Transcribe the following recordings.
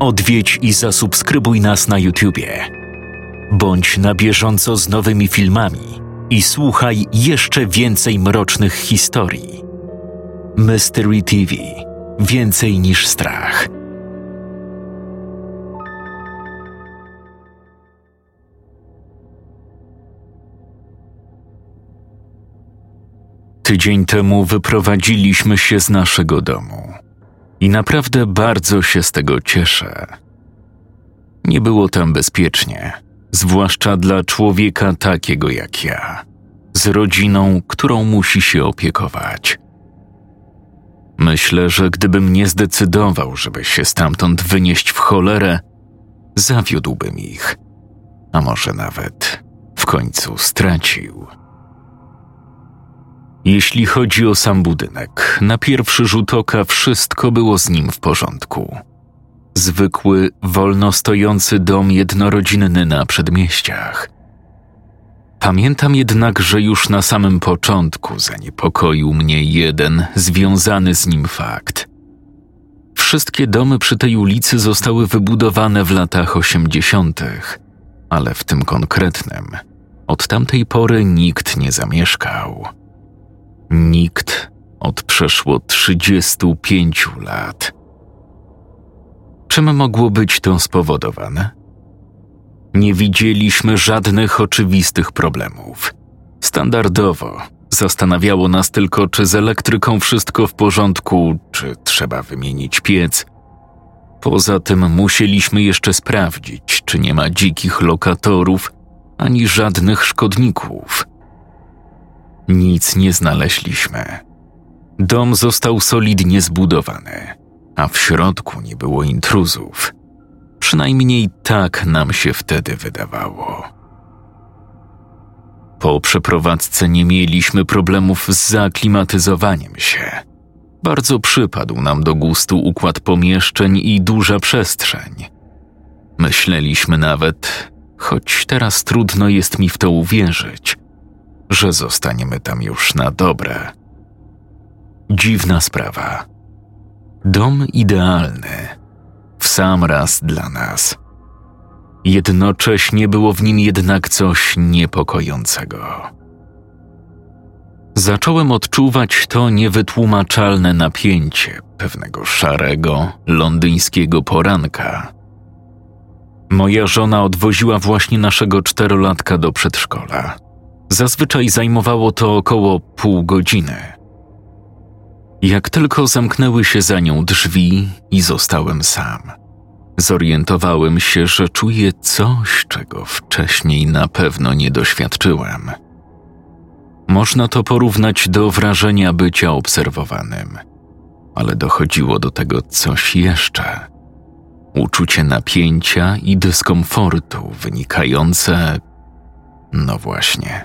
Odwiedź i zasubskrybuj nas na YouTubie. Bądź na bieżąco z nowymi filmami i słuchaj jeszcze więcej mrocznych historii. Mystery TV Więcej niż strach. Tydzień temu wyprowadziliśmy się z naszego domu i naprawdę bardzo się z tego cieszę. Nie było tam bezpiecznie, zwłaszcza dla człowieka takiego jak ja, z rodziną, którą musi się opiekować. Myślę, że gdybym nie zdecydował, żeby się stamtąd wynieść w cholerę, zawiódłbym ich, a może nawet w końcu stracił. Jeśli chodzi o sam budynek, na pierwszy rzut oka wszystko było z nim w porządku. Zwykły, wolno stojący dom jednorodzinny na przedmieściach. Pamiętam jednak, że już na samym początku zaniepokoił mnie jeden związany z nim fakt. Wszystkie domy przy tej ulicy zostały wybudowane w latach osiemdziesiątych, ale w tym konkretnym od tamtej pory nikt nie zamieszkał. Nikt od przeszło 35 lat. Czym mogło być to spowodowane? Nie widzieliśmy żadnych oczywistych problemów. Standardowo zastanawiało nas tylko, czy z elektryką wszystko w porządku, czy trzeba wymienić piec. Poza tym musieliśmy jeszcze sprawdzić, czy nie ma dzikich lokatorów ani żadnych szkodników. Nic nie znaleźliśmy. Dom został solidnie zbudowany, a w środku nie było intruzów. Przynajmniej tak nam się wtedy wydawało. Po przeprowadzce nie mieliśmy problemów z zaaklimatyzowaniem się. Bardzo przypadł nam do gustu układ pomieszczeń i duża przestrzeń. Myśleliśmy nawet, choć teraz trudno jest mi w to uwierzyć, że zostaniemy tam już na dobre. Dziwna sprawa. Dom idealny, w sam raz dla nas. Jednocześnie było w nim jednak coś niepokojącego. Zacząłem odczuwać to niewytłumaczalne napięcie pewnego szarego, londyńskiego poranka. Moja żona odwoziła właśnie naszego czterolatka do przedszkola. Zazwyczaj zajmowało to około pół godziny. Jak tylko zamknęły się za nią drzwi i zostałem sam, zorientowałem się, że czuję coś, czego wcześniej na pewno nie doświadczyłem. Można to porównać do wrażenia bycia obserwowanym, ale dochodziło do tego coś jeszcze. Uczucie napięcia i dyskomfortu wynikające, no właśnie,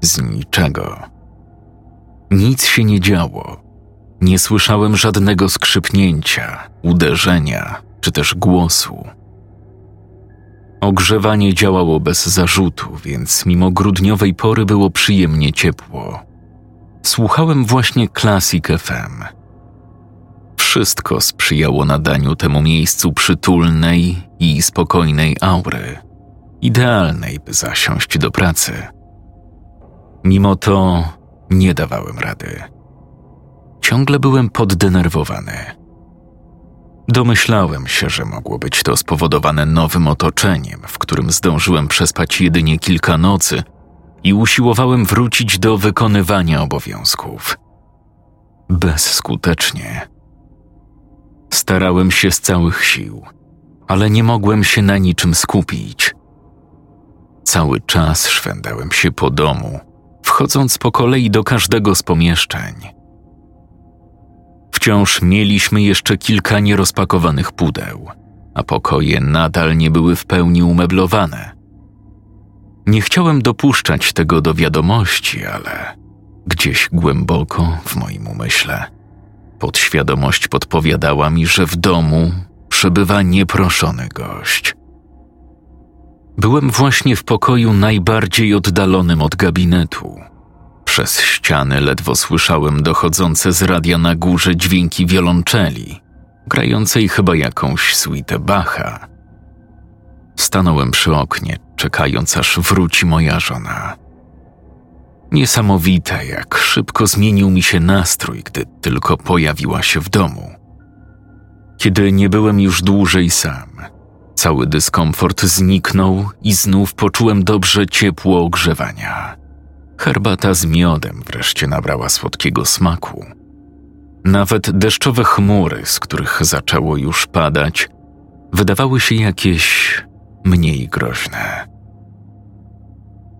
z niczego. Nic się nie działo. Nie słyszałem żadnego skrzypnięcia, uderzenia czy też głosu. Ogrzewanie działało bez zarzutu, więc mimo grudniowej pory było przyjemnie ciepło. Słuchałem właśnie Classic FM. Wszystko sprzyjało nadaniu temu miejscu przytulnej i spokojnej aury, idealnej, by zasiąść do pracy. Mimo to nie dawałem rady. Ciągle byłem poddenerwowany. Domyślałem się, że mogło być to spowodowane nowym otoczeniem, w którym zdążyłem przespać jedynie kilka nocy i usiłowałem wrócić do wykonywania obowiązków. Bezskutecznie. Starałem się z całych sił, ale nie mogłem się na niczym skupić. Cały czas szwendałem się po domu, wchodząc po kolei do każdego z pomieszczeń. Wciąż mieliśmy jeszcze kilka nierozpakowanych pudeł, a pokoje nadal nie były w pełni umeblowane. Nie chciałem dopuszczać tego do wiadomości, ale gdzieś głęboko w moim umyśle podświadomość podpowiadała mi, że w domu przebywa nieproszony gość. Byłem właśnie w pokoju najbardziej oddalonym od gabinetu. Przez ściany ledwo słyszałem dochodzące z radia na górze dźwięki wiolonczeli, grającej chyba jakąś suite Bacha. Stanąłem przy oknie, czekając aż wróci moja żona. Niesamowite, jak szybko zmienił mi się nastrój, gdy tylko pojawiła się w domu. Kiedy nie byłem już dłużej sam, cały dyskomfort zniknął i znów poczułem dobrze ciepło ogrzewania. Herbata z miodem wreszcie nabrała słodkiego smaku. Nawet deszczowe chmury, z których zaczęło już padać, wydawały się jakieś mniej groźne.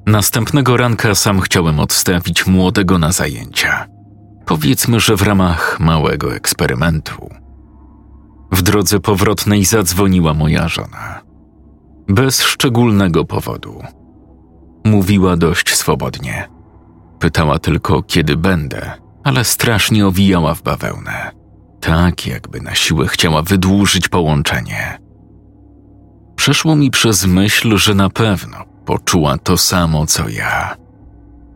Następnego ranka sam chciałem odstawić młodego na zajęcia. Powiedzmy, że w ramach małego eksperymentu. W drodze powrotnej zadzwoniła moja żona. Bez szczególnego powodu. Mówiła dość swobodnie. Pytała tylko, kiedy będę, ale strasznie owijała w bawełnę. Tak, jakby na siłę chciała wydłużyć połączenie. Przeszło mi przez myśl, że na pewno poczuła to samo co ja.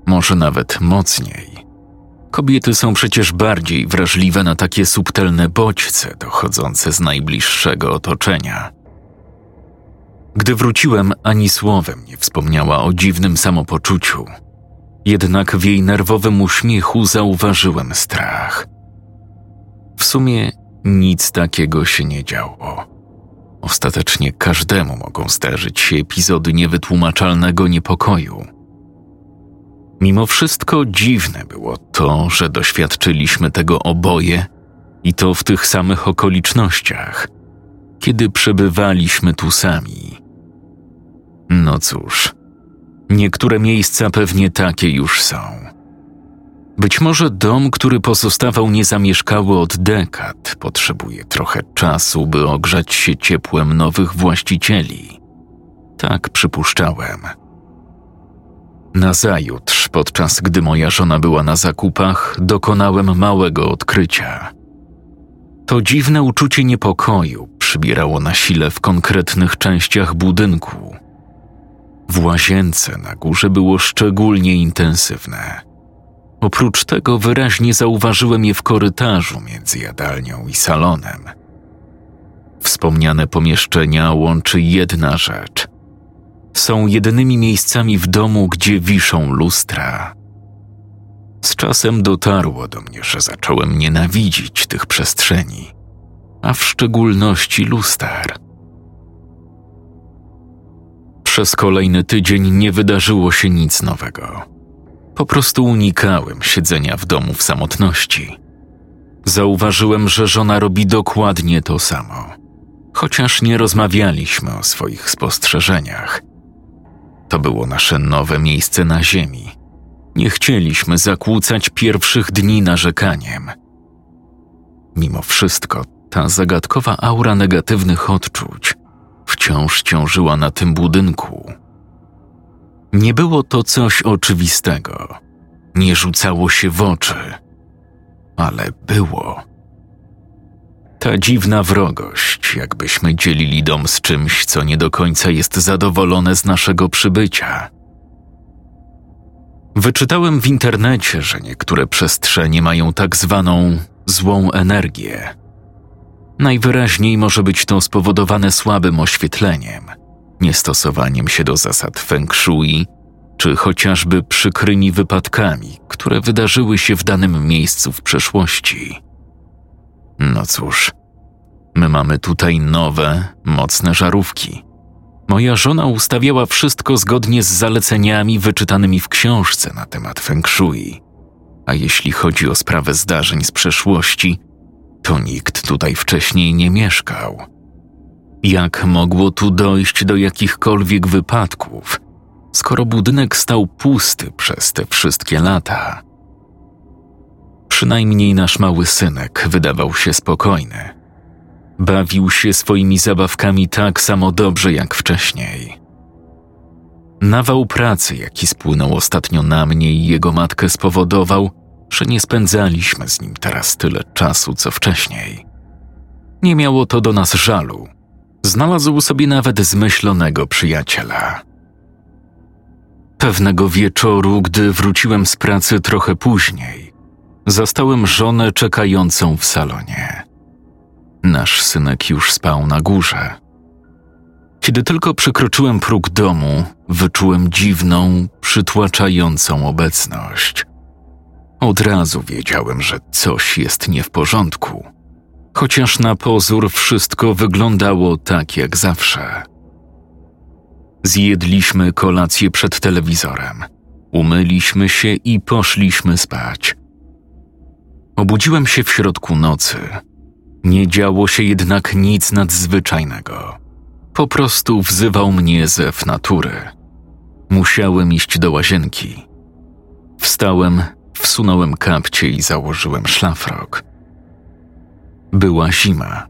Może nawet mocniej. Kobiety są przecież bardziej wrażliwe na takie subtelne bodźce dochodzące z najbliższego otoczenia. Gdy wróciłem, ani słowem nie wspomniała o dziwnym samopoczuciu. Jednak w jej nerwowym uśmiechu zauważyłem strach. W sumie nic takiego się nie działo. Ostatecznie każdemu mogą zdarzyć się epizody niewytłumaczalnego niepokoju. Mimo wszystko dziwne było to, że doświadczyliśmy tego oboje i to w tych samych okolicznościach, kiedy przebywaliśmy tu sami. No cóż, niektóre miejsca pewnie takie już są. Być może dom, który pozostawał niezamieszkały od dekad, potrzebuje trochę czasu, by ogrzać się ciepłem nowych właścicieli. Tak przypuszczałem. Nazajutrz, podczas gdy moja żona była na zakupach, dokonałem małego odkrycia. To dziwne uczucie niepokoju przybierało na sile w konkretnych częściach budynku. W łazience na górze było szczególnie intensywne. Oprócz tego wyraźnie zauważyłem je w korytarzu między jadalnią i salonem. Wspomniane pomieszczenia łączy jedna rzecz. Są jedynymi miejscami w domu, gdzie wiszą lustra. Z czasem dotarło do mnie, że zacząłem nienawidzić tych przestrzeni, a w szczególności luster. Przez kolejny tydzień nie wydarzyło się nic nowego. Po prostu unikałem siedzenia w domu w samotności. Zauważyłem, że żona robi dokładnie to samo, chociaż nie rozmawialiśmy o swoich spostrzeżeniach. To było nasze nowe miejsce na ziemi. Nie chcieliśmy zakłócać pierwszych dni narzekaniem. Mimo wszystko, ta zagadkowa aura negatywnych odczuć wciąż ciążyła na tym budynku nie było to coś oczywistego, nie rzucało się w oczy, ale było. Ta dziwna wrogość, jakbyśmy dzielili dom z czymś, co nie do końca jest zadowolone z naszego przybycia. Wyczytałem w internecie, że niektóre przestrzenie mają tak zwaną złą energię. Najwyraźniej może być to spowodowane słabym oświetleniem – niestosowaniem się do zasad feng shui, czy chociażby przykrymi wypadkami, które wydarzyły się w danym miejscu w przeszłości. No cóż, my mamy tutaj nowe, mocne żarówki. Moja żona ustawiała wszystko zgodnie z zaleceniami wyczytanymi w książce na temat feng shui. A jeśli chodzi o sprawę zdarzeń z przeszłości, to nikt tutaj wcześniej nie mieszkał. Jak mogło tu dojść do jakichkolwiek wypadków, skoro budynek stał pusty przez te wszystkie lata? Przynajmniej nasz mały synek wydawał się spokojny. Bawił się swoimi zabawkami tak samo dobrze jak wcześniej. Nawał pracy, jaki spłynął ostatnio na mnie i jego matkę, spowodował, że nie spędzaliśmy z nim teraz tyle czasu co wcześniej. Nie miało to do nas żalu Znalazł sobie nawet zmyślonego przyjaciela. Pewnego wieczoru, gdy wróciłem z pracy trochę później, zastałem żonę czekającą w salonie. Nasz synek już spał na górze. Kiedy tylko przekroczyłem próg domu, wyczułem dziwną, przytłaczającą obecność. Od razu wiedziałem, że coś jest nie w porządku, chociaż na pozór wszystko wyglądało tak jak zawsze. Zjedliśmy kolację przed telewizorem, umyliśmy się i poszliśmy spać. Obudziłem się w środku nocy. Nie działo się jednak nic nadzwyczajnego. Po prostu wzywał mnie zew natury. Musiałem iść do łazienki. Wstałem, wsunąłem kapcie i założyłem szlafrok. Była zima.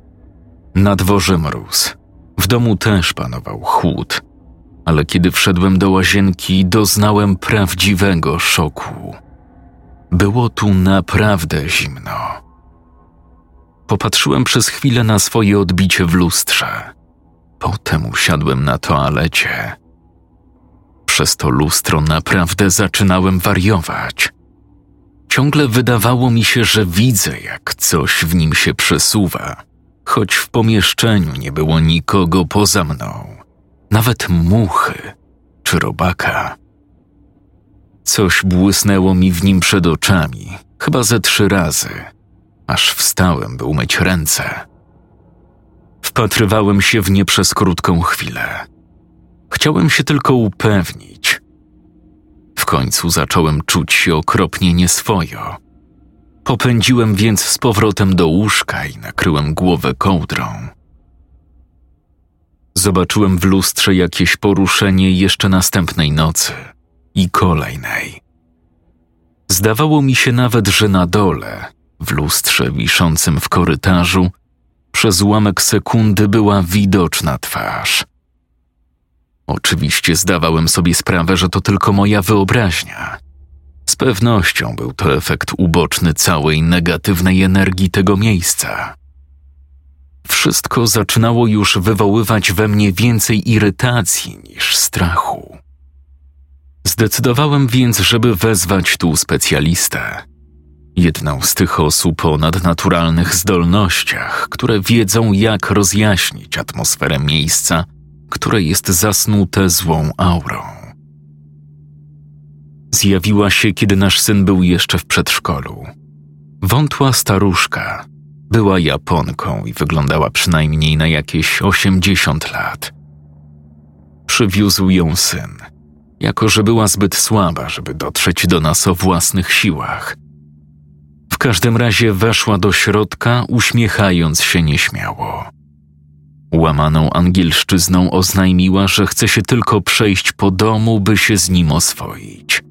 Na dworze mróz. W domu też panował chłód. Ale kiedy wszedłem do łazienki, doznałem prawdziwego szoku. Było tu naprawdę zimno. Popatrzyłem przez chwilę na swoje odbicie w lustrze. Potem usiadłem na toalecie. Przez to lustro naprawdę zaczynałem wariować. Ciągle wydawało mi się, że widzę, jak coś w nim się przesuwa, choć w pomieszczeniu nie było nikogo poza mną, nawet muchy czy robaka. Coś błysnęło mi w nim przed oczami, chyba ze trzy razy, aż wstałem, by umyć ręce. Wpatrywałem się w nie przez krótką chwilę. Chciałem się tylko upewnić. W końcu zacząłem czuć się okropnie nieswojo. Popędziłem więc z powrotem do łóżka i nakryłem głowę kołdrą. Zobaczyłem w lustrze jakieś poruszenie jeszcze następnej nocy i kolejnej. Zdawało mi się nawet, że na dole, w lustrze wiszącym w korytarzu, przez ułamek sekundy była widoczna twarz. Oczywiście zdawałem sobie sprawę, że to tylko moja wyobraźnia. Z pewnością był to efekt uboczny całej negatywnej energii tego miejsca. Wszystko zaczynało już wywoływać we mnie więcej irytacji niż strachu. Zdecydowałem więc, żeby wezwać tu specjalistę. Jedną z tych osób o nadnaturalnych zdolnościach, które wiedzą, jak rozjaśnić atmosferę miejsca, które jest zasnute złą aurą. Zjawiła się, kiedy nasz syn był jeszcze w przedszkolu. Wątła staruszka, była Japonką i wyglądała przynajmniej na jakieś 80 lat. Przywiózł ją syn, jako że była zbyt słaba, żeby dotrzeć do nas o własnych siłach. W każdym razie weszła do środka, uśmiechając się nieśmiało. Łamaną angielszczyzną oznajmiła, że chce się tylko przejść po domu, by się z nim oswoić.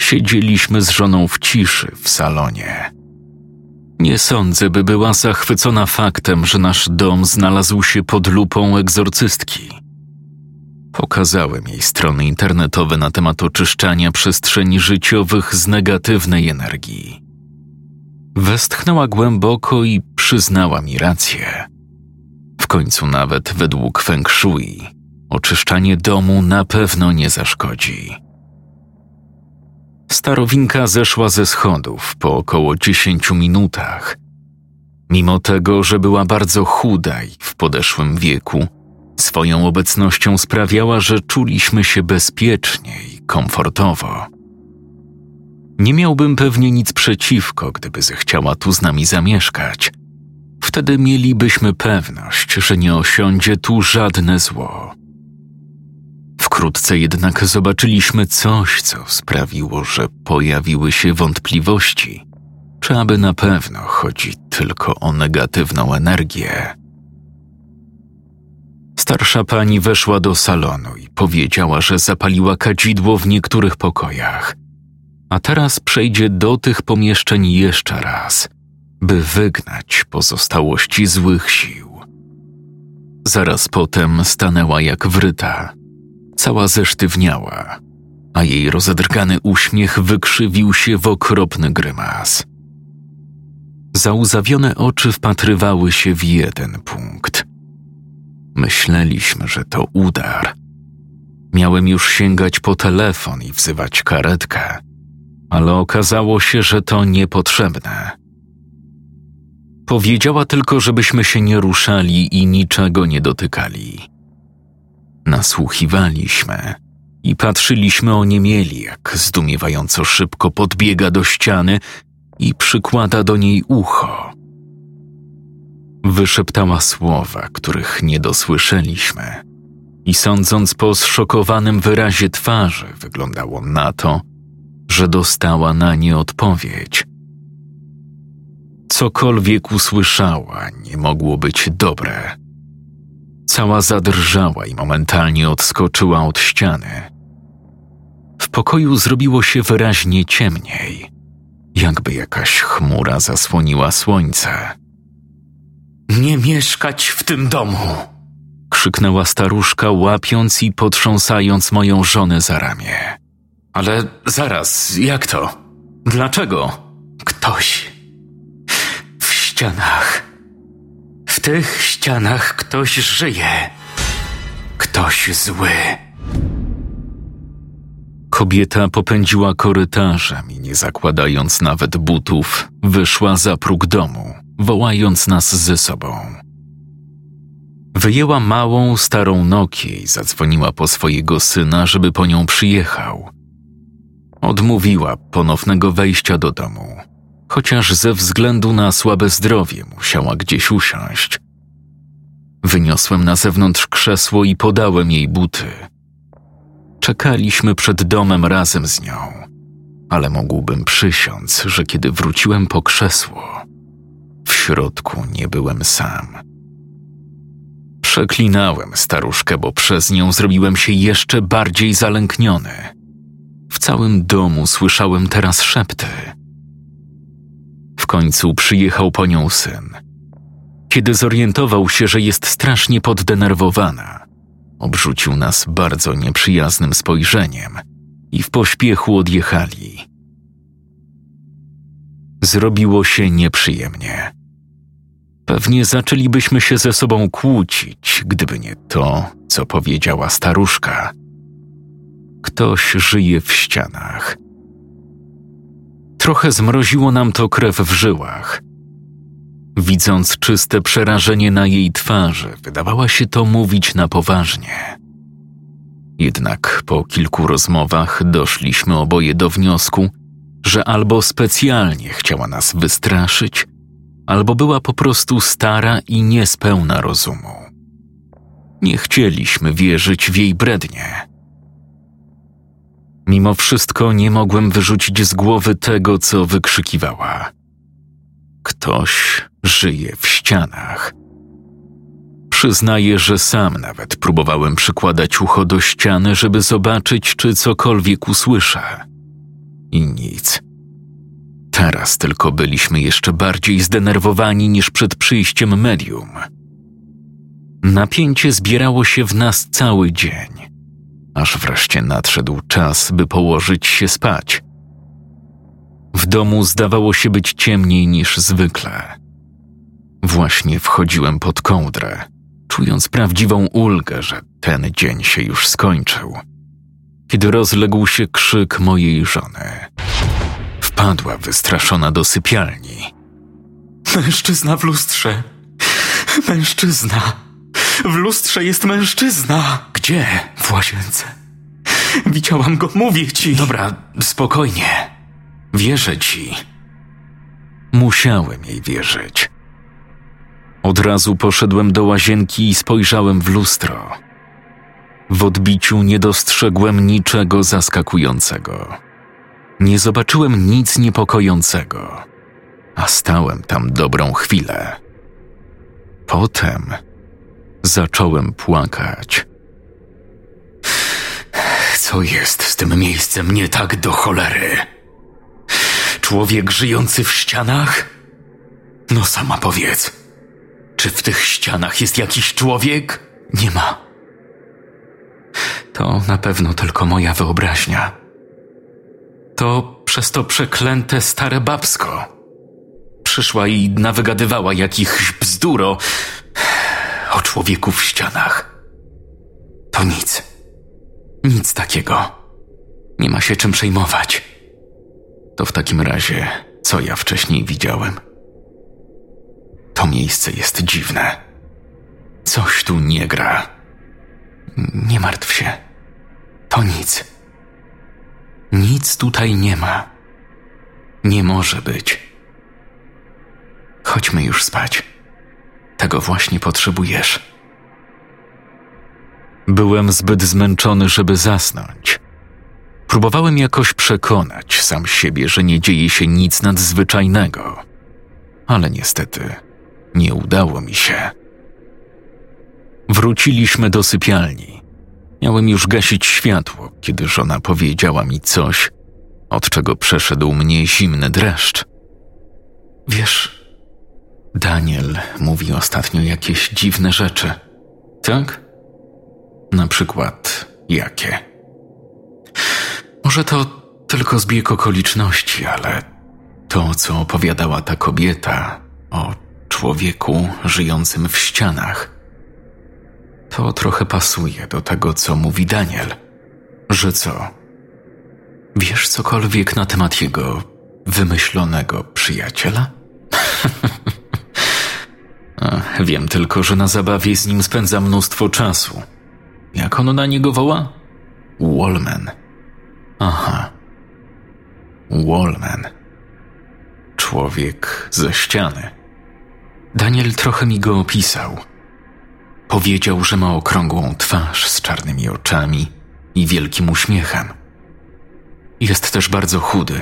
Siedzieliśmy z żoną w ciszy w salonie. Nie sądzę, by była zachwycona faktem, że nasz dom znalazł się pod lupą egzorcystki. Pokazałem jej strony internetowe na temat oczyszczania przestrzeni życiowych z negatywnej energii. Westchnęła głęboko i przyznała mi rację. W końcu nawet według Feng Shui oczyszczanie domu na pewno nie zaszkodzi. Starowinka zeszła ze schodów po około dziesięciu minutach. Mimo tego, że była bardzo chuda i w podeszłym wieku, swoją obecnością sprawiała, że czuliśmy się bezpiecznie i komfortowo. Nie miałbym pewnie nic przeciwko, gdyby zechciała tu z nami zamieszkać. Wtedy mielibyśmy pewność, że nie osiądzie tu żadne zło. Wkrótce jednak zobaczyliśmy coś, co sprawiło, że pojawiły się wątpliwości, czy aby na pewno chodzi tylko o negatywną energię. Starsza pani weszła do salonu i powiedziała, że zapaliła kadzidło w niektórych pokojach, a teraz przejdzie do tych pomieszczeń jeszcze raz, by wygnać pozostałości złych sił. Zaraz potem stanęła jak wryta, cała zesztywniała, a jej rozedrgany uśmiech wykrzywił się w okropny grymas. Zauzawione oczy wpatrywały się w jeden punkt. Myśleliśmy, że to udar. Miałem już sięgać po telefon i wzywać karetkę, ale okazało się, że to niepotrzebne. Powiedziała tylko, żebyśmy się nie ruszali i niczego nie dotykali. Nasłuchiwaliśmy i patrzyliśmy oniemieli, jak zdumiewająco szybko podbiega do ściany i przykłada do niej ucho. Wyszeptała słowa, których nie dosłyszeliśmy, i sądząc po zszokowanym wyrazie twarzy, wyglądało na to, że dostała na nie odpowiedź. Cokolwiek usłyszała, nie mogło być dobre. Cała zadrżała i momentalnie odskoczyła od ściany. W pokoju zrobiło się wyraźnie ciemniej, jakby jakaś chmura zasłoniła słońce. Nie mieszkać w tym domu! krzyknęła staruszka, łapiąc i potrząsając moją żonę za ramię. Ale zaraz, jak to? Dlaczego? Ktoś. W ścianach. W tych ścianach ktoś żyje. Ktoś zły. Kobieta popędziła korytarzem i nie zakładając nawet butów, wyszła za próg domu, wołając nas ze sobą. Wyjęła małą, starą Nokię i zadzwoniła po swojego syna, żeby po nią przyjechał. Odmówiła ponownego wejścia do domu, chociaż ze względu na słabe zdrowie musiała gdzieś usiąść. Wyniosłem na zewnątrz krzesło i podałem jej buty. Czekaliśmy przed domem razem z nią, ale mógłbym przysiąc, że kiedy wróciłem po krzesło, środku nie byłem sam. Przeklinałem staruszkę, bo przez nią zrobiłem się jeszcze bardziej zalękniony. W całym domu słyszałem teraz szepty. W końcu przyjechał po nią syn. Kiedy zorientował się, że jest strasznie poddenerwowana, obrzucił nas bardzo nieprzyjaznym spojrzeniem i w pośpiechu odjechali. Zrobiło się nieprzyjemnie. Pewnie zaczęlibyśmy się ze sobą kłócić, gdyby nie to, co powiedziała staruszka. Ktoś żyje w ścianach. Trochę zmroziło nam to krew w żyłach. Widząc czyste przerażenie na jej twarzy, wydawała się to mówić na poważnie. Jednak po kilku rozmowach doszliśmy oboje do wniosku, że albo specjalnie chciała nas wystraszyć, albo była po prostu stara i niespełna rozumu. Nie chcieliśmy wierzyć w jej brednie. Mimo wszystko nie mogłem wyrzucić z głowy tego, co wykrzykiwała. Ktoś żyje w ścianach. Przyznaję, że sam nawet próbowałem przykładać ucho do ściany, żeby zobaczyć, czy cokolwiek usłyszę. I nic. Teraz tylko byliśmy jeszcze bardziej zdenerwowani niż przed przyjściem medium. Napięcie zbierało się w nas cały dzień, aż wreszcie nadszedł czas, by położyć się spać. W domu zdawało się być ciemniej niż zwykle. Właśnie wchodziłem pod kołdrę, czując prawdziwą ulgę, że ten dzień się już skończył, kiedy rozległ się krzyk mojej żony. Wpadła wystraszona do sypialni. Mężczyzna w lustrze. Mężczyzna. W lustrze jest mężczyzna. Gdzie? W łazience. Widziałam go, mówię ci. Dobra, spokojnie. Wierzę ci. Musiałem jej wierzyć. Od razu poszedłem do łazienki i spojrzałem w lustro. W odbiciu nie dostrzegłem niczego zaskakującego. Nie zobaczyłem nic niepokojącego, a stałem tam dobrą chwilę. Potem zacząłem płakać. Co jest z tym miejscem nie tak do cholery? Człowiek żyjący w ścianach? No sama powiedz, czy w tych ścianach jest jakiś człowiek? Nie ma. To na pewno tylko moja wyobraźnia. To przez to przeklęte stare babsko. Przyszła i nawygadywała jakichś bzduro o człowieku w ścianach. To nic. Nic takiego. Nie ma się czym przejmować. To w takim razie, co ja wcześniej widziałem? To miejsce jest dziwne. Coś tu nie gra. Nie martw się. To nic. Nic tutaj nie ma. Nie może być. Chodźmy już spać. Tego właśnie potrzebujesz. Byłem zbyt zmęczony, żeby zasnąć. Próbowałem jakoś przekonać sam siebie, że nie dzieje się nic nadzwyczajnego, ale niestety nie udało mi się. Wróciliśmy do sypialni. Miałem już gasić światło, kiedy żona powiedziała mi coś, od czego przeszedł mnie zimny dreszcz. Wiesz, Daniel mówi ostatnio jakieś dziwne rzeczy. Tak? Na przykład jakie? Może to tylko zbieg okoliczności, ale to, co opowiadała ta kobieta o człowieku żyjącym w ścianach, to trochę pasuje do tego, co mówi Daniel. Że co? Wiesz cokolwiek na temat jego wymyślonego przyjaciela? Wiem tylko, że na zabawie z nim spędza mnóstwo czasu. Jak on na niego woła? Wallman. Aha. Wallman. Człowiek ze ściany. Daniel trochę mi go opisał. Powiedział, że ma okrągłą twarz z czarnymi oczami i wielkim uśmiechem. Jest też bardzo chudy,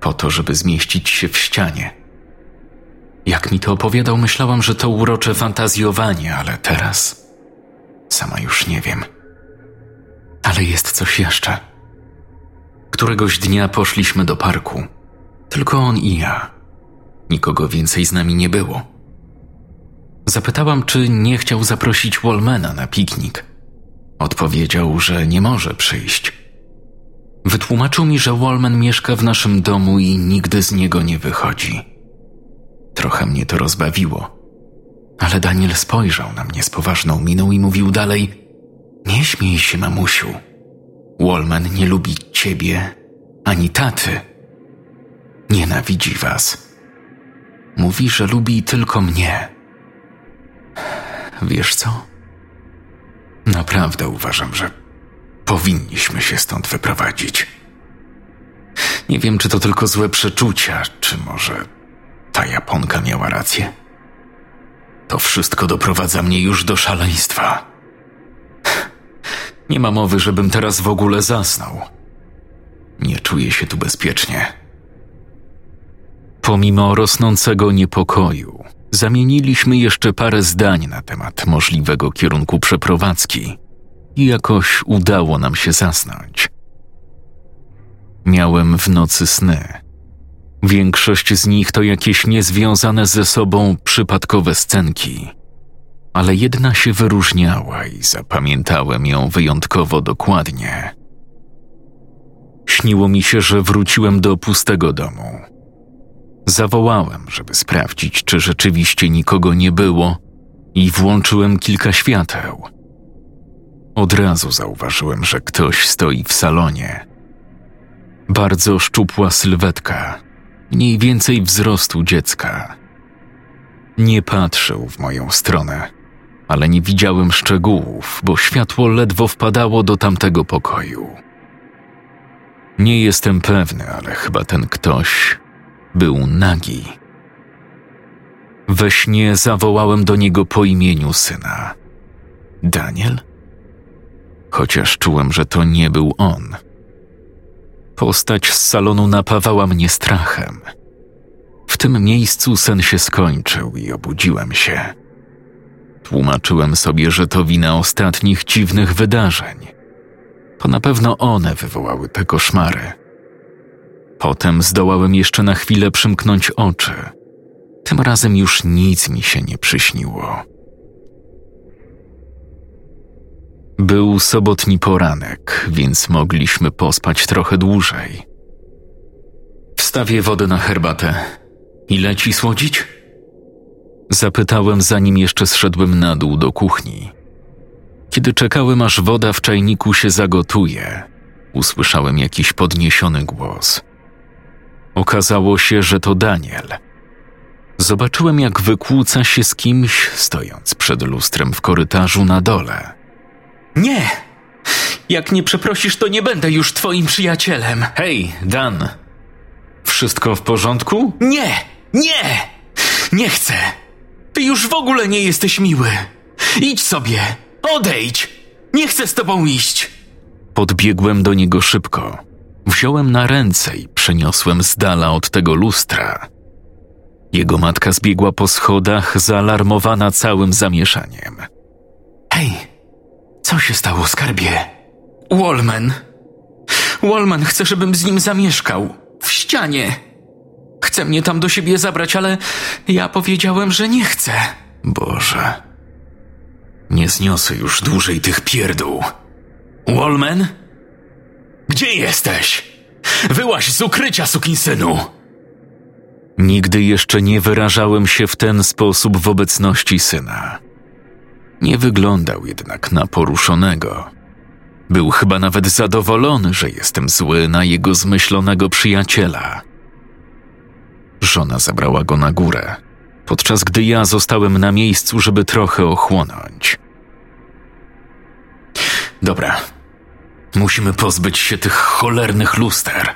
po to, żeby zmieścić się w ścianie. Jak mi to opowiadał, myślałam, że to urocze fantazjowanie, ale teraz sama już nie wiem. Ale jest coś jeszcze. Któregoś dnia poszliśmy do parku. Tylko on i ja. Nikogo więcej z nami nie było. Zapytałam, czy nie chciał zaprosić Wallmana na piknik. Odpowiedział, że nie może przyjść. Wytłumaczył mi, że Wallman mieszka w naszym domu i nigdy z niego nie wychodzi. Trochę mnie to rozbawiło. Ale Daniel spojrzał na mnie z poważną miną i mówił dalej: Nie śmiej się, mamusiu. Wallman nie lubi ciebie ani taty. Nienawidzi was. Mówi, że lubi tylko mnie. Wiesz co? Naprawdę uważam, że powinniśmy się stąd wyprowadzić. Nie wiem, czy to tylko złe przeczucia, czy może ta Japonka miała rację. To wszystko doprowadza mnie już do szaleństwa. Nie ma mowy, żebym teraz w ogóle zasnął. Nie czuję się tu bezpiecznie. Pomimo rosnącego niepokoju, zamieniliśmy jeszcze parę zdań na temat możliwego kierunku przeprowadzki i jakoś udało nam się zasnąć. Miałem w nocy sny. Większość z nich to jakieś niezwiązane ze sobą przypadkowe scenki, ale jedna się wyróżniała i zapamiętałem ją wyjątkowo dokładnie. Śniło mi się, że wróciłem do pustego domu. Zawołałem, żeby sprawdzić, czy rzeczywiście nikogo nie było, i włączyłem kilka świateł. Od razu zauważyłem, że ktoś stoi w salonie. Bardzo szczupła sylwetka, mniej więcej wzrostu dziecka. Nie patrzył w moją stronę, ale nie widziałem szczegółów, bo światło ledwo wpadało do tamtego pokoju. Nie jestem pewny, ale chyba ten ktoś był nagi. We śnie zawołałem do niego po imieniu syna. Daniel? Chociaż czułem, że to nie był on. Postać z salonu napawała mnie strachem. W tym miejscu sen się skończył i obudziłem się. Tłumaczyłem sobie, że to wina ostatnich dziwnych wydarzeń. To na pewno one wywołały te koszmary. Potem zdołałem jeszcze na chwilę przymknąć oczy. Tym razem już nic mi się nie przyśniło. Był sobotni poranek, więc mogliśmy pospać trochę dłużej. Wstawię wodę na herbatę. Ile ci słodzić? Zapytałem, zanim jeszcze zszedłem na dół do kuchni. Kiedy czekałem, aż woda w czajniku się zagotuje, usłyszałem jakiś podniesiony głos. Okazało się, że to Daniel. Zobaczyłem, jak wykłóca się z kimś, stojąc przed lustrem w korytarzu na dole. Nie! Jak nie przeprosisz, to nie będę już twoim przyjacielem. Hej, Dan! Wszystko w porządku? Nie! Nie! Nie chcę! Ty już w ogóle nie jesteś miły! Idź sobie! Odejdź! Nie chcę z tobą iść! Podbiegłem do niego szybko. Wziąłem na ręce i przeniosłem z dala od tego lustra. Jego matka zbiegła po schodach, zaalarmowana całym zamieszaniem. Hej! Co się stało, skarbie? Wallman! Wallman chce, żebym z nim zamieszkał. W ścianie! Chce mnie tam do siebie zabrać, ale ja powiedziałem, że nie chcę. Boże. Nie zniosę już dłużej tych pierdół. Wallman? Gdzie jesteś? Wyłaź z ukrycia, sukinsynu! Nigdy jeszcze nie wyrażałem się w ten sposób w obecności syna. Nie wyglądał jednak na poruszonego. Był chyba nawet zadowolony, że jestem zły na jego zmyślonego przyjaciela. Żona zabrała go na górę, podczas gdy ja zostałem na miejscu, żeby trochę ochłonąć. Dobra, musimy pozbyć się tych cholernych luster.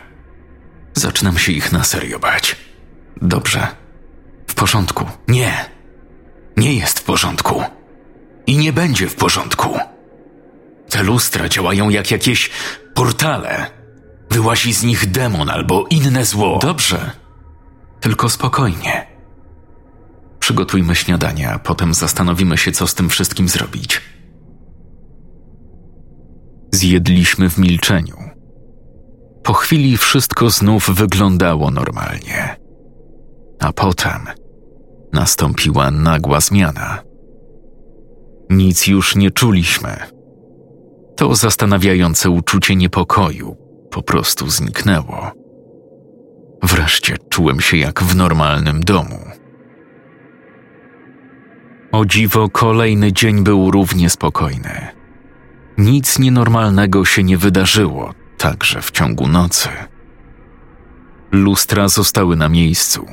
Zaczynam się ich na serio bać. Dobrze. W porządku. Nie. Nie jest w porządku. I nie będzie w porządku. Te lustra działają jak jakieś portale. Wyłazi z nich demon albo inne zło. Dobrze. Tylko spokojnie. Przygotujmy śniadanie, a potem zastanowimy się, co z tym wszystkim zrobić. Zjedliśmy w milczeniu. Po chwili wszystko znów wyglądało normalnie. A potem nastąpiła nagła zmiana. Nic już nie czuliśmy. To zastanawiające uczucie niepokoju po prostu zniknęło. Wreszcie czułem się jak w normalnym domu. O dziwo, kolejny dzień był równie spokojny. Nic nienormalnego się nie wydarzyło, także w ciągu nocy. Lustra zostały na miejscu.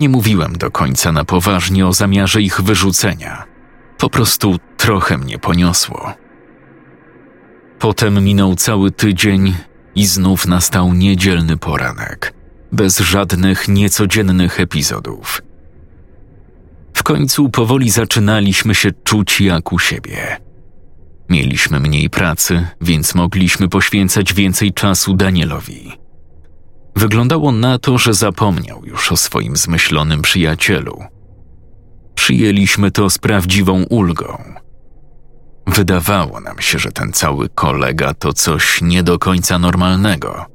Nie mówiłem do końca na poważnie o zamiarze ich wyrzucenia. Po prostu trochę mnie poniosło. Potem minął cały tydzień i znów nastał niedzielny poranek, bez żadnych niecodziennych epizodów. W końcu powoli zaczynaliśmy się czuć jak u siebie. Mieliśmy mniej pracy, więc mogliśmy poświęcać więcej czasu Danielowi. Wyglądało na to, że zapomniał już o swoim zmyślonym przyjacielu. Przyjęliśmy to z prawdziwą ulgą. Wydawało nam się, że ten cały kolega to coś nie do końca normalnego.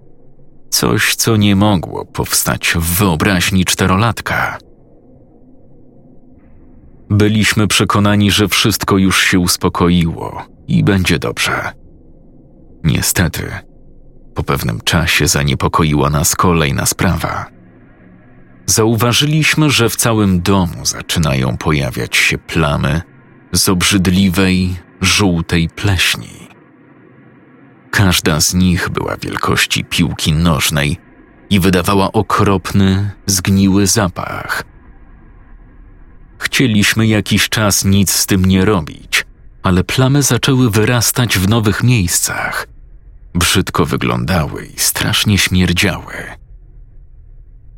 Coś, co nie mogło powstać w wyobraźni czterolatka. Byliśmy przekonani, że wszystko już się uspokoiło i będzie dobrze. Niestety, po pewnym czasie zaniepokoiła nas kolejna sprawa. Zauważyliśmy, że w całym domu zaczynają pojawiać się plamy z obrzydliwej, żółtej pleśni. Każda z nich była wielkości piłki nożnej i wydawała okropny, zgniły zapach. Chcieliśmy jakiś czas nic z tym nie robić, ale plamy zaczęły wyrastać w nowych miejscach. Brzydko wyglądały i strasznie śmierdziały.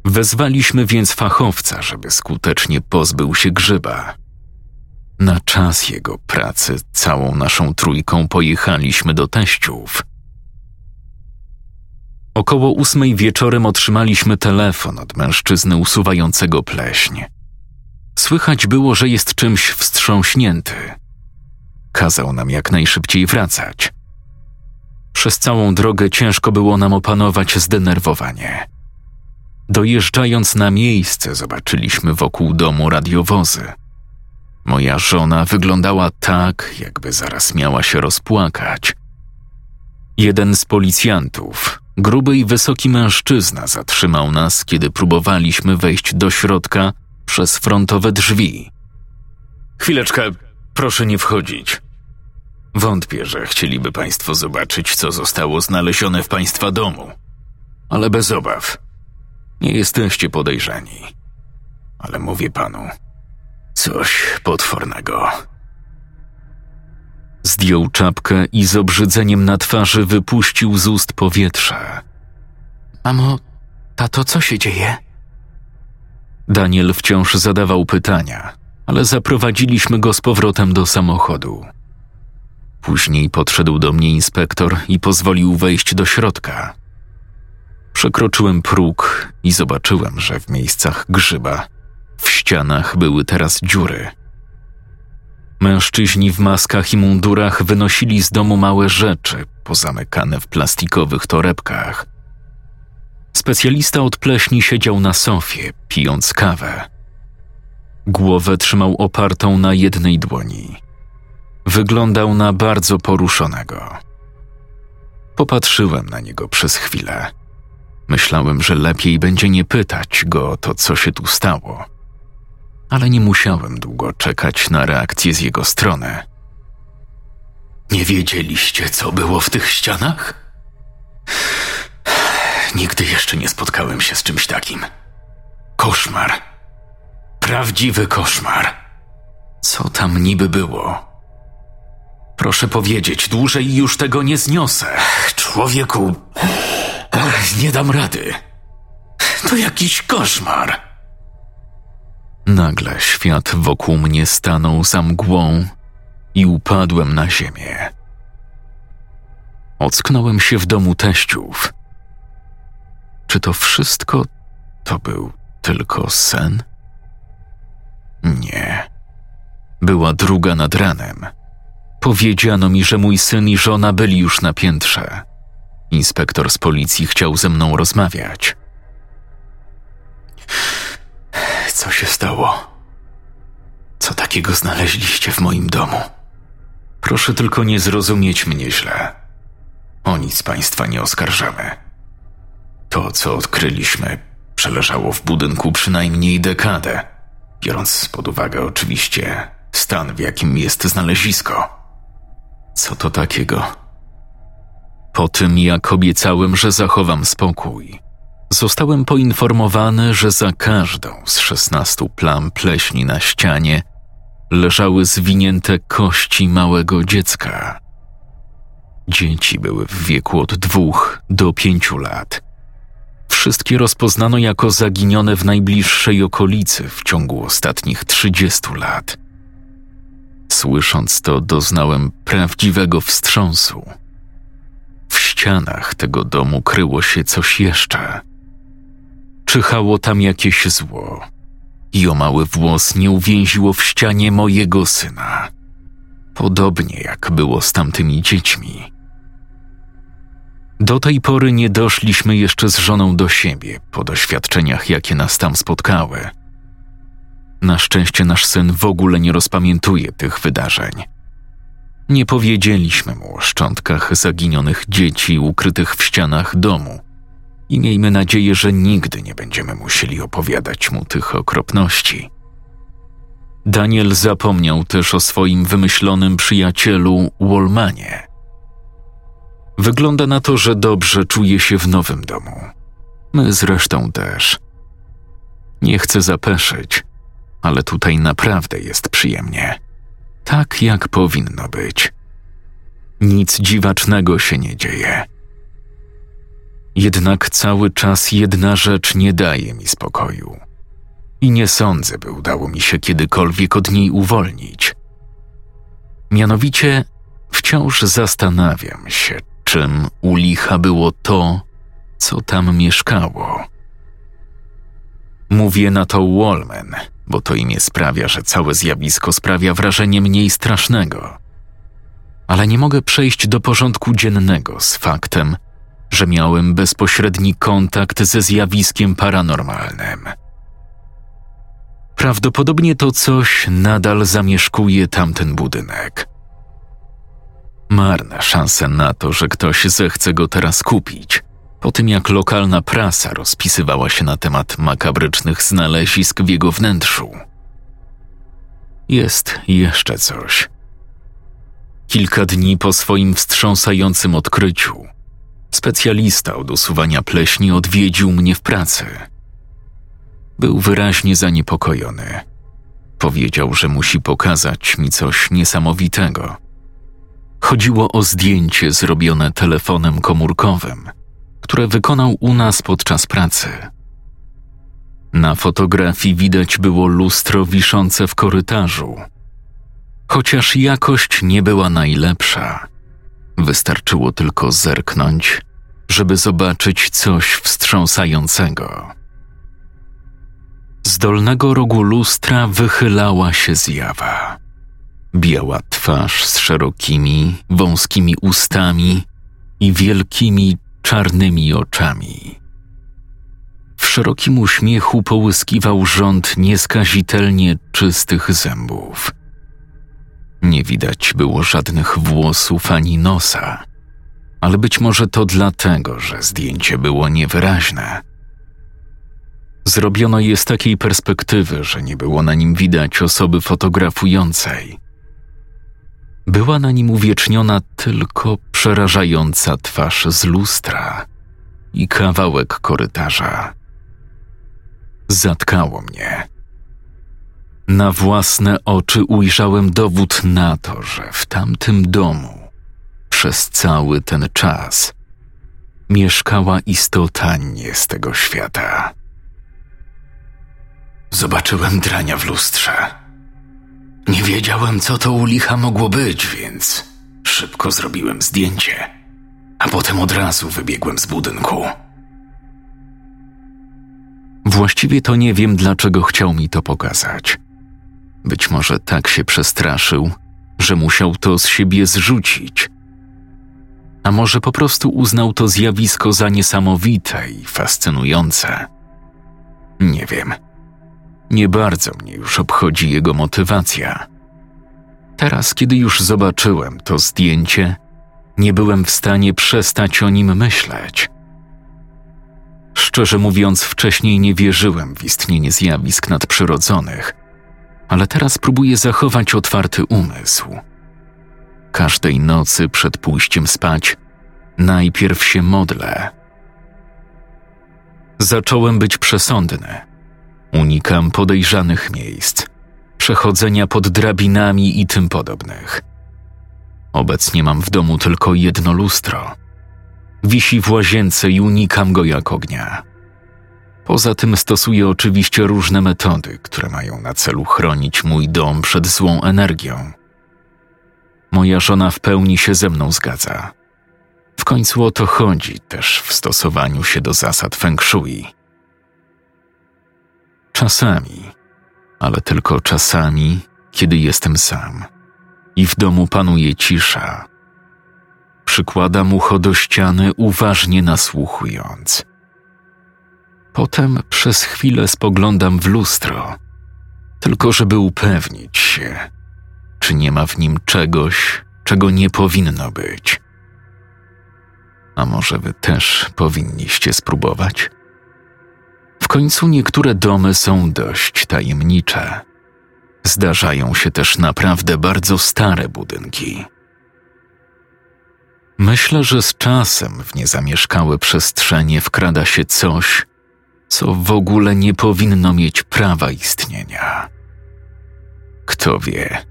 Wezwaliśmy więc fachowca, żeby skutecznie pozbył się grzyba. Na czas jego pracy całą naszą trójką pojechaliśmy do teściów. Około ósmej wieczorem otrzymaliśmy telefon od mężczyzny usuwającego pleśń. Słychać było, że jest czymś wstrząśnięty. Kazał nam jak najszybciej wracać. Przez całą drogę ciężko było nam opanować zdenerwowanie. Dojeżdżając na miejsce, zobaczyliśmy wokół domu radiowozy. Moja żona wyglądała tak, jakby zaraz miała się rozpłakać. Jeden z policjantów, gruby i wysoki mężczyzna, zatrzymał nas, kiedy próbowaliśmy wejść do środka przez frontowe drzwi. Chwileczkę, proszę nie wchodzić. Wątpię, że chcieliby Państwo zobaczyć, co zostało znalezione w Państwa domu. Ale bez obaw. Nie jesteście podejrzani. ale mówię panu, coś potwornego. Zdjął czapkę i z obrzydzeniem na twarzy wypuścił z ust powietrze. Mamo, tato, co się dzieje? Daniel wciąż zadawał pytania, ale zaprowadziliśmy go z powrotem do samochodu. Później podszedł do mnie inspektor i pozwolił wejść do środka. Przekroczyłem próg i zobaczyłem, że w miejscach grzyba w ścianach były teraz dziury. Mężczyźni w maskach i mundurach wynosili z domu małe rzeczy, pozamykane w plastikowych torebkach. Specjalista od pleśni siedział na sofie, pijąc kawę. Głowę trzymał opartą na jednej dłoni. Wyglądał na bardzo poruszonego. Popatrzyłem na niego przez chwilę. Myślałem, że lepiej będzie nie pytać go o to, co się tu stało. Ale nie musiałem długo czekać na reakcję z jego strony. Nie wiedzieliście, co było w tych ścianach? Nigdy jeszcze nie spotkałem się z czymś takim. Koszmar. Prawdziwy koszmar. Co tam niby było? Proszę powiedzieć, dłużej już tego nie zniosę. Człowieku, nie dam rady. To jakiś koszmar. Nagle świat wokół mnie stanął za mgłą i upadłem na ziemię. Ocknąłem się w domu teściów. Czy to wszystko to był tylko sen? Nie. Była druga nad ranem. Powiedziano mi, że mój syn i żona byli już na piętrze. Inspektor z policji chciał ze mną rozmawiać. Co się stało? Co takiego znaleźliście w moim domu? Proszę tylko nie zrozumieć mnie źle. O nic państwa nie oskarżamy. To, co odkryliśmy, przeleżało w budynku przynajmniej dekadę, biorąc pod uwagę oczywiście stan, w jakim jest znalezisko. Co to takiego? Po tym, jak obiecałem, że zachowam spokój, zostałem poinformowany, że za każdą z szesnastu plam pleśni na ścianie leżały zwinięte kości małego dziecka. Dzieci były w wieku od dwóch do pięciu lat. Wszystkie rozpoznano jako zaginione w najbliższej okolicy w ciągu ostatnich trzydziestu lat. Słysząc to, doznałem prawdziwego wstrząsu. W ścianach tego domu kryło się coś jeszcze. Czyhało tam jakieś zło i o mały włos nie uwięziło w ścianie mojego syna. Podobnie jak było z tamtymi dziećmi. Do tej pory nie doszliśmy jeszcze z żoną do siebie po doświadczeniach, jakie nas tam spotkały. Na szczęście nasz syn w ogóle nie rozpamiętuje tych wydarzeń. Nie powiedzieliśmy mu o szczątkach zaginionych dzieci ukrytych w ścianach domu i miejmy nadzieję, że nigdy nie będziemy musieli opowiadać mu tych okropności. Daniel zapomniał też o swoim wymyślonym przyjacielu Wolmanie. Wygląda na to, że dobrze czuje się w nowym domu. My zresztą też. Nie chcę zapeszyć, ale tutaj naprawdę jest przyjemnie. Tak jak powinno być. Nic dziwacznego się nie dzieje. Jednak cały czas jedna rzecz nie daje mi spokoju. I nie sądzę, by udało mi się kiedykolwiek od niej uwolnić. Mianowicie wciąż zastanawiam się, czym u licha było to, co tam mieszkało. Mówię na to Wallman, bo to imię sprawia, że całe zjawisko sprawia wrażenie mniej strasznego. Ale nie mogę przejść do porządku dziennego z faktem, że miałem bezpośredni kontakt ze zjawiskiem paranormalnym. Prawdopodobnie to coś nadal zamieszkuje tamten budynek. Marne szanse na to, że ktoś zechce go teraz kupić, po tym jak lokalna prasa rozpisywała się na temat makabrycznych znalezisk w jego wnętrzu. Jest jeszcze coś. Kilka dni po swoim wstrząsającym odkryciu, specjalista od usuwania pleśni odwiedził mnie w pracy. Był wyraźnie zaniepokojony. Powiedział, że musi pokazać mi coś niesamowitego. Chodziło o zdjęcie zrobione telefonem komórkowym, które wykonał u nas podczas pracy. Na fotografii widać było lustro wiszące w korytarzu. Chociaż jakość nie była najlepsza, wystarczyło tylko zerknąć, żeby zobaczyć coś wstrząsającego. Z dolnego rogu lustra wychylała się zjawa. Biała twarz z szerokimi, wąskimi ustami i wielkimi, czarnymi oczami. W szerokim uśmiechu połyskiwał rząd nieskazitelnie czystych zębów. Nie widać było żadnych włosów ani nosa, ale być może to dlatego, że zdjęcie było niewyraźne. Zrobiono je z takiej perspektywy, że nie było na nim widać osoby fotografującej. Była na nim uwieczniona tylko przerażająca twarz z lustra i kawałek korytarza. Zatkało mnie. Na własne oczy ujrzałem dowód na to, że w tamtym domu przez cały ten czas mieszkała istota nie z tego świata. Zobaczyłem drania w lustrze. Nie wiedziałem, co to u licha mogło być, więc szybko zrobiłem zdjęcie, a potem od razu wybiegłem z budynku. Właściwie to nie wiem, dlaczego chciał mi to pokazać. Być może tak się przestraszył, że musiał to z siebie zrzucić. A może po prostu uznał to zjawisko za niesamowite i fascynujące. Nie wiem. Nie bardzo mnie już obchodzi jego motywacja. Teraz, kiedy już zobaczyłem to zdjęcie, nie byłem w stanie przestać o nim myśleć. Szczerze mówiąc, wcześniej nie wierzyłem w istnienie zjawisk nadprzyrodzonych, ale teraz próbuję zachować otwarty umysł. Każdej nocy przed pójściem spać najpierw się modlę. Zacząłem być przesądny. Unikam podejrzanych miejsc, przechodzenia pod drabinami i tym podobnych. Obecnie mam w domu tylko jedno lustro. Wisi w łazience i unikam go jak ognia. Poza tym stosuję oczywiście różne metody, które mają na celu chronić mój dom przed złą energią. Moja żona w pełni się ze mną zgadza. W końcu o to chodzi też w stosowaniu się do zasad feng shui. Czasami, ale tylko czasami, kiedy jestem sam i w domu panuje cisza, przykładam ucho do ściany, uważnie nasłuchując. Potem przez chwilę spoglądam w lustro, tylko żeby upewnić się, czy nie ma w nim czegoś, czego nie powinno być. A może wy też powinniście spróbować? W końcu niektóre domy są dość tajemnicze. Zdarzają się też naprawdę bardzo stare budynki. Myślę, że z czasem w niezamieszkałe przestrzenie wkrada się coś, co w ogóle nie powinno mieć prawa istnienia. Kto wie,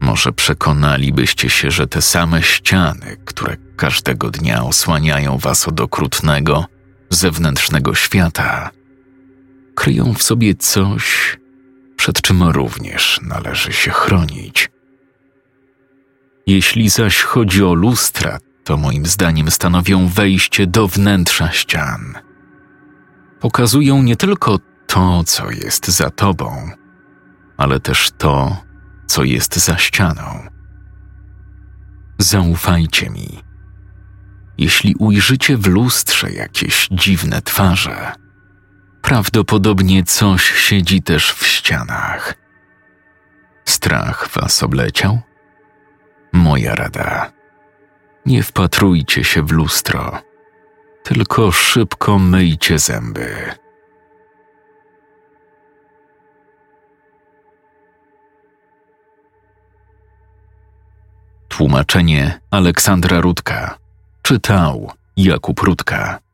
może przekonalibyście się, że te same ściany, które każdego dnia osłaniają was od okrutnego, zewnętrznego świata, kryją w sobie coś, przed czym również należy się chronić. Jeśli zaś chodzi o lustra, to moim zdaniem stanowią wejście do wnętrza ścian. Pokazują nie tylko to, co jest za tobą, ale też to, co jest za ścianą. Zaufajcie mi. Jeśli ujrzycie w lustrze jakieś dziwne twarze, prawdopodobnie coś siedzi też w ścianach. Strach was obleciał? Moja rada. Nie wpatrujcie się w lustro, tylko szybko myjcie zęby. Tłumaczenie Aleksandra Rudka. Czytał Jakub Rudka.